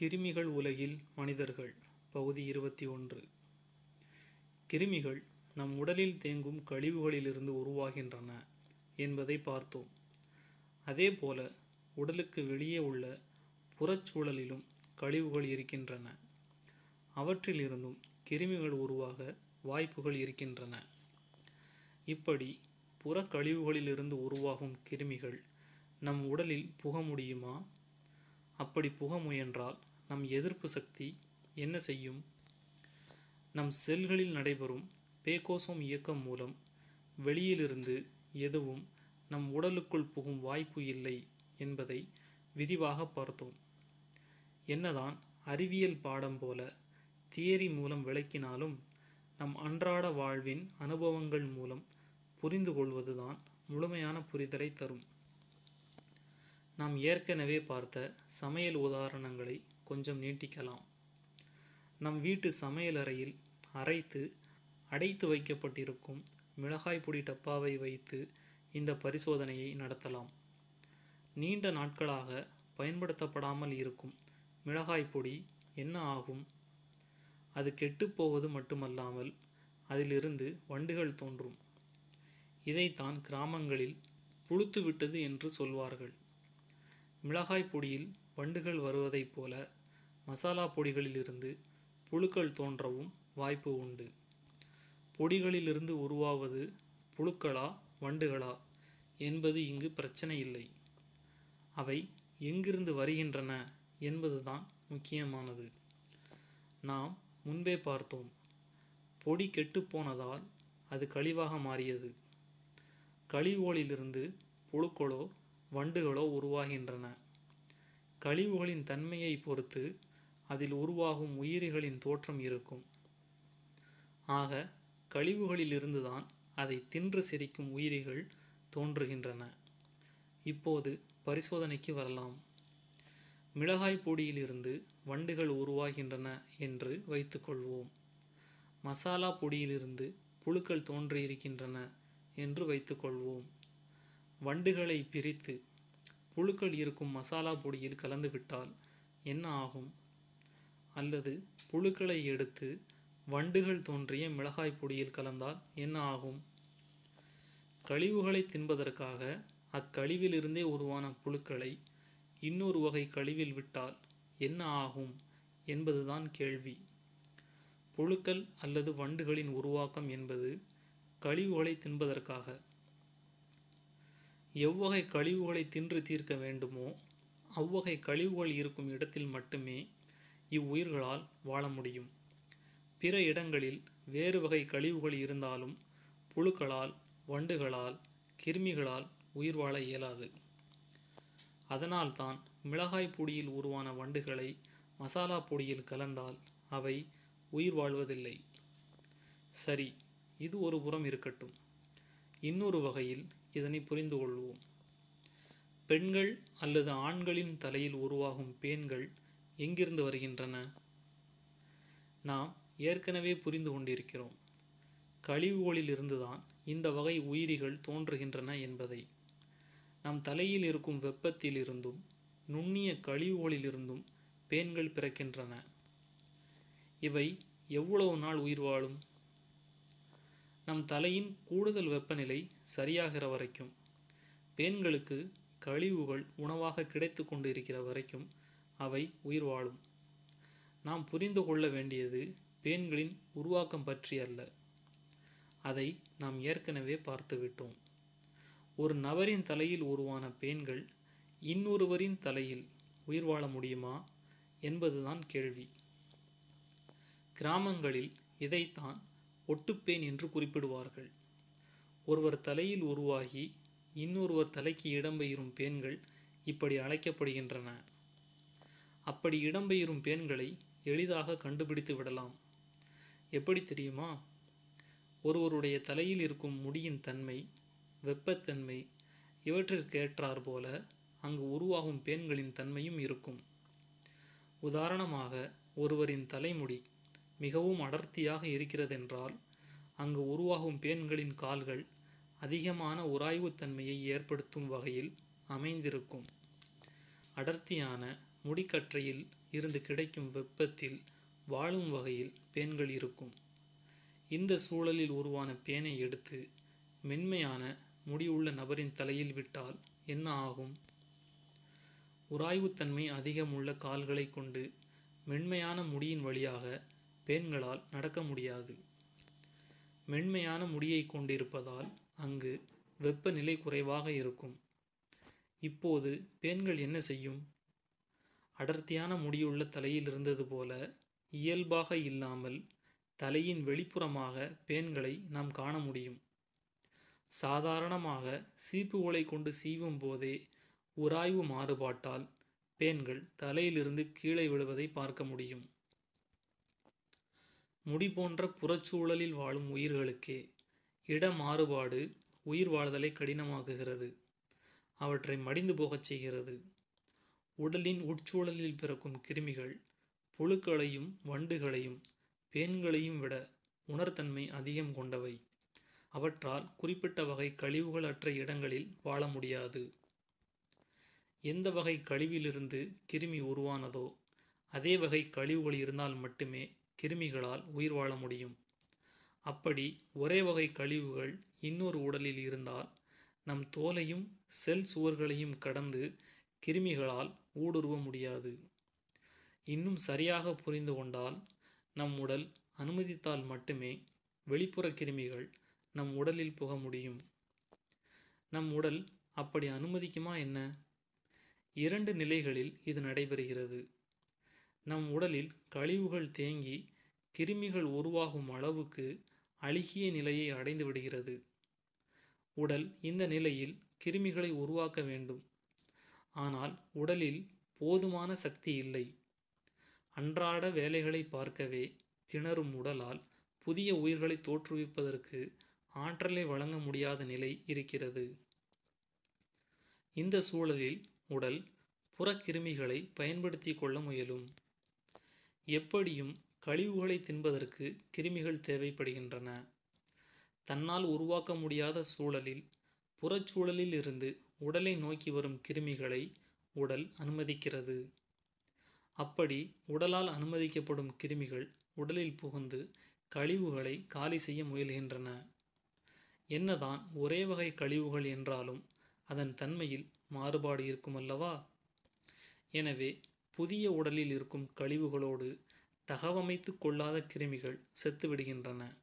கிருமிகள் உலகில் மனிதர்கள். பகுதி இருபத்தி ஒன்று. கிருமிகள் நம் உடலில் தேங்கும் கழிவுகளிலிருந்து உருவாகின்றன என்பதை பார்த்தோம். அதேபோல உடலுக்கு வெளியே உள்ள புறச்சூழலிலும் கழிவுகள் இருக்கின்றன. அவற்றிலிருந்தும் கிருமிகள் உருவாக வாய்ப்புகள் இருக்கின்றன. இப்படி புறக்கழிவுகளிலிருந்து உருவாகும் கிருமிகள் நம் உடலில் புக முடியுமா? அப்படி புக முயன்றால் நம் எதிர்ப்பு சக்தி என்ன செய்யும்? நம் செல்களில் நடைபெறும் பேகோசோம் இயக்கம் மூலம் வெளியிலிருந்து எதுவும் நம் உடலுக்குள் புகும் வாய்ப்பு இல்லை என்பதை விரிவாக பார்த்தோம். என்னதான் அறிவியல் பாடம் போல தியரி மூலம் விளக்கினாலும் நம் அன்றாட வாழ்வின் அனுபவங்கள் மூலம் புரிந்து கொள்வதுதான் முழுமையான புரிதலை தரும். நாம் ஏற்கனவே பார்த்த சமையல் உதாரணங்களை கொஞ்சம் நீட்டிக்கலாம். நம் வீட்டு சமையலறையில் அரைத்து அடைத்து வைக்கப்பட்டிருக்கும் மிளகாய் பொடி டப்பாவை வைத்து இந்த பரிசோதனையை நடத்தலாம். நீண்ட நாட்களாக பயன்படுத்தப்படாமல் இருக்கும் மிளகாய் பொடி என்ன ஆகும்? அது கெட்டுப்போவது மட்டுமல்லாமல் அதிலிருந்து வண்டுகள் தோன்றும். இதைத்தான் கிராமங்களில் புழுத்து விட்டது என்று சொல்வார்கள். மிளகாய் பொடியில் வண்டுகள் வருவதைப் போல மசாலா பொடிகளிலிருந்து புழுக்கள் தோன்றவும் வாய்ப்பு உண்டு. பொடிகளிலிருந்து உருவாவது புழுக்களா வண்டுகளா என்பது இங்கு பிரச்சனை இல்லை. அவை எங்கிருந்து வருகின்றன என்பதுதான் முக்கியமானது. நாம் முன்பே பார்த்தோம். பொடி கெட்டுப்போனதால் அது கழிவாக மாறியது. கழிவோலிலிருந்து புழுக்களோ வண்டுகளோ உருவாகின்றன. கழிவுகளின் தன்மையை பொறுத்து அதில் உருவாகும் உயிரிகளின் தோற்றம் இருக்கும். ஆக கழிவுகளிலிருந்துதான் அதை தின்று சிரிக்கும் உயிரிகள் தோன்றுகின்றன. இப்போது பரிசோதனைக்கு வரலாம். மிளகாய் பொடியிலிருந்து வண்டுகள் உருவாகின்றன என்று வைத்துக்கொள்வோம் மசாலா பொடியிலிருந்து புழுக்கள் தோன்றியிருக்கின்றன என்று வைத்துக்கொள்வோம் வண்டுகளை பிரித்து புழுக்கள் இருக்கும் மசாலா பொடியில் கலந்துவிட்டால் என்ன ஆகும்? அல்லது புழுக்களை எடுத்து வண்டுகள் தோன்றிய மிளகாய் பொடியில் கலந்தால் என்ன ஆகும்? கழிவுகளை தின்பதற்காக அக்கழிவிலிருந்தே உருவான புழுக்களை இன்னொரு வகை கழிவில் விட்டால் என்ன ஆகும் என்பதுதான் கேள்வி. புழுக்கள் அல்லது வண்டுகளின் உருவாக்கம் என்பது கழிவுகளை தின்பதற்காக எவ்வகை கழிவுகளை தின்று தீர்க்க வேண்டுமோ அவ்வகை கழிவுகள் இருக்கும் இடத்தில் மட்டுமே இவ்வுயிர்களால் வாழ முடியும். பிற இடங்களில் வேறு வகை கழிவுகள் இருந்தாலும் புழுக்களால் வண்டுகளால் கிருமிகளால் உயிர் வாழ இயலாது. அதனால்தான் மிளகாய் பொடியில் உருவான வண்டுகளை மசாலா பொடியில் கலந்தால் அவை உயிர் வாழ்வதில்லை. சரி இது ஒரு புறம் இருக்கட்டும். இன்னொரு வகையில் இதனை புரிந்து கொள்வோம். பெண்கள் அல்லது ஆண்களின் தலையில் உருவாகும் பேன்கள் எங்கிருந்து வருகின்றன? நாம் ஏற்கனவே புரிந்து கொண்டிருக்கிறோம். கழிவுகளில் தான் இந்த வகை உயிரிகள் தோன்றுகின்றன என்பதை. நம் தலையில் இருக்கும் வெப்பத்திலிருந்தும் நுண்ணிய கழிவுகளிலிருந்தும் பேன்கள் பிறக்கின்றன. இவை எவ்வளவு நாள் உயிர் வாழும்? நம் தலையின் கூடுதல் வெப்பநிலை சரியாகிற வரைக்கும் பேன்களுக்கு கழிவுகள் உணவாக கிடைத்து கொண்டு இருக்கிற வரைக்கும் அவை உயிர் வாழும். நாம் புரிந்து கொள்ள வேண்டியது பேன்களின் உருவாக்கம் பற்றி அல்ல. அதை நாம் ஏற்கனவே பார்த்துவிட்டோம் ஒரு நபரின் தலையில் உருவான பேன்கள் இன்னொருவரின் தலையில் உயிர் வாழ முடியுமா என்பதுதான் கேள்வி. கிராமங்களில் இதைத்தான் ஒட்டுப்பேன் என்று குறிப்பிடுவார்கள். ஒருவர் தலையில் உருவாகி இன்னொருவர் தலைக்கு இடம்பெயரும் பேன்கள் இப்படி அழைக்கப்படுகின்றன. அப்படி இடம்பெயரும் பேன்களை எளிதாக கண்டுபிடித்து விடலாம். எப்படி தெரியுமா? ஒருவருடைய தலையில் இருக்கும் முடியின் தன்மை வெப்பத்தன்மை இவற்றிற்கேற்றார் போல அங்கு உருவாகும் பேன்களின் தன்மையும் இருக்கும். உதாரணமாக ஒருவரின் தலைமுடி மிகவும் அடர்த்தியாக இருக்கிறதென்றால் அங்கு உருவாகும் பேன்களின் கால்கள் அதிகமான உராய்வுத்தன்மையை ஏற்படுத்தும் வகையில் அமைந்திருக்கும். அடர்த்தியான முடிக்கற்றையில் இருந்து கிடைக்கும் வெப்பத்தில் வாழும் வகையில் பேன்கள் இருக்கும். இந்த சூழலில் உருவான பேனை எடுத்து மென்மையான முடியுள்ள நபரின் தலையில் விட்டால் என்ன ஆகும்? உராய்வுத்தன்மை அதிகமுள்ள கால்களை கொண்டு மென்மையான முடியின் வழியாக பேன்களால் நடக்க முடியாது. மென்மையான முடியை கொண்டிருப்பதால் அங்கு வெப்பநிலை குறைவாக இருக்கும். இப்போது பேன்கள் என்ன செய்யும்? அடர்த்தியான முடியுள்ள தலையில் இருந்தது போல இயல்பாக இல்லாமல் தலையின் வெளிப்புறமாக பேன்களை நாம் காண முடியும். சாதாரணமாக சீப்புகளை கொண்டு சீவும் போதே உராய்வு மாறுபாட்டால் பேன்கள் தலையிலிருந்து கீழே விழுவதை பார்க்க முடியும். முடி போன்ற புறச்சூழலில் வாழும் உயிர்களுக்கே இட மாறுபாடு உயிர் வாழ்தலை கடினமாக்குகிறது. அவற்றை மடிந்து போகச் செய்கிறது. உடலின் உட்சூழலில் பிறக்கும் கிருமிகள் புழுக்களையும் வண்டுகளையும் பேன்களையும் விட உணர்தன்மை அதிகம் கொண்டவை. அவற்றால் குறிப்பிட்ட வகை கழிவுகள் அற்ற இடங்களில் வாழ முடியாது. எந்த வகை கழிவிலிருந்து கிருமி உருவானதோ அதே வகை கழிவுகள் இருந்தால் மட்டுமே கிருமிகளால் உயிர் வாழ முடியும். அப்படி ஒரே வகை கழிவுகள் இன்னொரு உடலில் இருந்தால் நம் தோலையும் செல் சுவர்களையும் கடந்து கிருமிகளால் ஊடுருவ முடியாது. இன்னும் சரியாக புரிந்து கொண்டால் நம் உடல் அனுமதித்தால் மட்டுமே வெளிப்புற கிருமிகள் நம் உடலில் புக முடியும். நம் உடல் அப்படி அனுமதிக்குமா என்ன? இரண்டு நிலைகளில் இது நடைபெறுகிறது. நம் உடலில் கழிவுகள் தேங்கி கிருமிகள் உருவாகும் அளவுக்கு அழுகிய நிலையை அடைந்து விடுகிறது. உடல் இந்த நிலையில் கிருமிகளை உருவாக்க வேண்டும். ஆனால் உடலில் போதுமான சக்தி இல்லை. அன்றாட வேலைகளை பார்க்கவே திணறும் உடலால் புதிய உயிர்களை தோற்றுவிப்பதற்கு ஆற்றலை வழங்க முடியாத நிலை இருக்கிறது. இந்த சூழலில் உடல் புறக்கிருமிகளை பயன்படுத்தி கொள்ள முயலும். எப்படியும் கழிவுகளை தின்பதற்கு கிருமிகள் தேவைப்படுகின்றன. தன்னால் உருவாக்க முடியாத சூழலில் புறச்சூழலில் இருந்து உடலை நோக்கி வரும் கிருமிகளை உடல் அனுமதிக்கிறது. அப்படி உடலால் அனுமதிக்கப்படும் கிருமிகள் உடலில் புகுந்து கழிவுகளை காலி செய்ய முயல்கின்றன. என்னதான் ஒரே வகை கழிவுகள் என்றாலும் அதன் தன்மையில் மாறுபாடு இருக்குமல்லவா? எனவே புதிய உடலில் இருக்கும் கழிவுகளோடு தகவமைத்து கொள்ளாத கிருமிகள் செத்துவிடுகின்றன.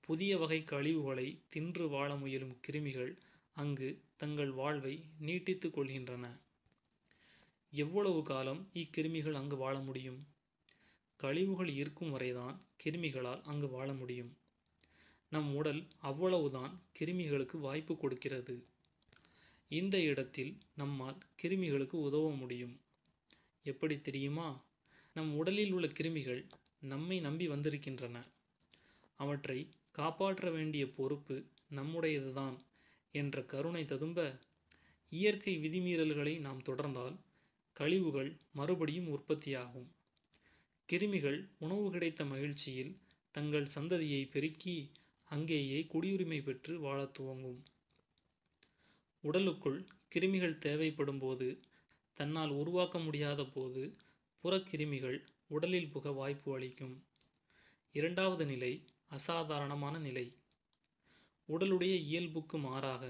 புதிய வகை கழிவுகளை தின்று வாழ முயலும் கிருமிகள் அங்கு தங்கள் வாழ்வை நீட்டித்து கொள்கின்றன. எவ்வளவு காலம் இக்கிருமிகள் அங்கு வாழ முடியும்? கழிவுகள் இருக்கும் வரைதான் கிருமிகளால் அங்கு வாழ முடியும். நம் உடல் அவ்வளவுதான் கிருமிகளுக்கு வாய்ப்பு கொடுக்கிறது. இந்த இடத்தில் நம்மால் கிருமிகளுக்கு உதவ முடியும். எப்படி தெரியுமா? நம் உடலில் உள்ள கிருமிகள் நம்மை நம்பி வந்திருக்கின்றன. அவற்றை காப்பாற்ற வேண்டிய பொறுப்பு நம்முடையதுதான் என்ற கருணை ததும்ப இயற்கை விதிமீறல்களை நாம் தொடர்ந்தால் கழிவுகள் மறுபடியும் உற்பத்தியாகும். கிருமிகள் உணவு கிடைத்த மகிழ்ச்சியில் தங்கள் சந்ததியை பெருக்கி அங்கேயே குடியுரிமை பெற்று வாழத் துவங்கும். உடலுக்குள் கிருமிகள் தேவைப்படும் போது தன்னால் உருவாக்க முடியாத போது புறக்கிருமிகள் உடலில் புக வாய்ப்பு அளிக்கும். இரண்டாவது நிலை அசாதாரணமான நிலை. உடலுடைய இயல்புக்கு மாறாக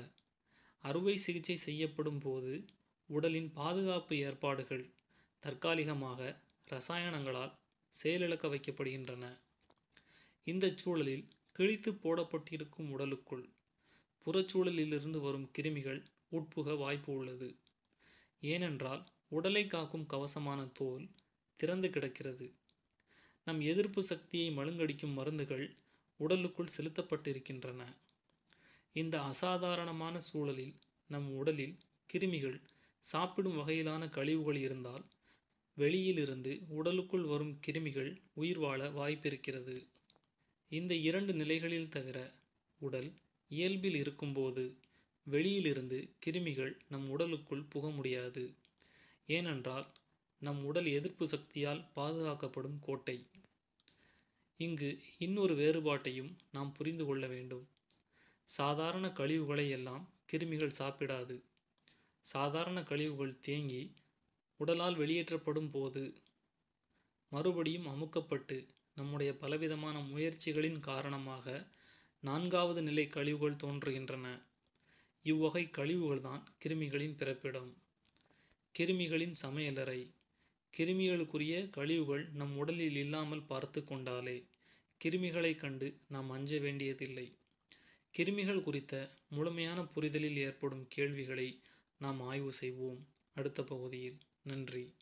அறுவை சிகிச்சை செய்யப்படும் போது உடலின் பாதுகாப்பு ஏற்பாடுகள் தற்காலிகமாக ரசாயனங்களால் செயலிழக்க வைக்கப்படுகின்றன. இந்த சூழலில் கிழித்து போடப்பட்டிருக்கும் உடலுக்குள் புறச்சூழலிலிருந்து வரும் கிருமிகள் உட்புக வாய்ப்பு உள்ளது. ஏனென்றால் உடலை காக்கும் கவசமான தோல் திறந்து கிடக்கிறது. நம் எதிர்ப்பு சக்தியை மழுங்கடிக்கும் மருந்துகள் உடலுக்குள் செலுத்தப்பட்டிருக்கின்றன. இந்த அசாதாரணமான சூழலில் நம் உடலில் கிருமிகள் சாப்பிடும் வகையிலான கழிவுகள் இருந்தால் வெளியிலிருந்து உடலுக்குள் வரும் கிருமிகள் உயிர் வாழ வாய்ப்பிருக்கிறது. இந்த இரண்டு நிலைகளில் தவிர உடல் இயல்பில் இருக்கும்போது வெளியிலிருந்து கிருமிகள் நம் உடலுக்குள் புக முடியாது. ஏனென்றால் நம் உடல் எதிர்ப்பு சக்தியால் பாதுகாக்கப்படும் கோட்டை. இங்கு இன்னொரு வேறுபாட்டையும் நாம் புரிந்து கொள்ள வேண்டும். சாதாரண கழிவுகளை எல்லாம் கிருமிகள் சாப்பிடாது. சாதாரண கழிவுகள் தேங்கி உடலால் வெளியேற்றப்படும் போது மறுபடியும் அமுக்கப்பட்டு நம்முடைய பலவிதமான முயற்சிகளின் காரணமாக நான்காவது நிலை கழிவுகள் தோன்றுகின்றன. இவ்வகை கழிவுகள்தான் கிருமிகளின் பிறப்பிடம். கிருமிகளின் சமையலறை. கிருமிகளுக்குரிய கழிவுகள் நம் உடலில் இல்லாமல் பார்த்து கொண்டாலே கிருமிகளை கண்டு நாம் அஞ்ச வேண்டியதில்லை. கிருமிகள் குறித்த முழுமையான புரிதலில் ஏற்படும் கேள்விகளை நாம் ஆய்வு செய்வோம். அடுத்த பகுதியில். நன்றி.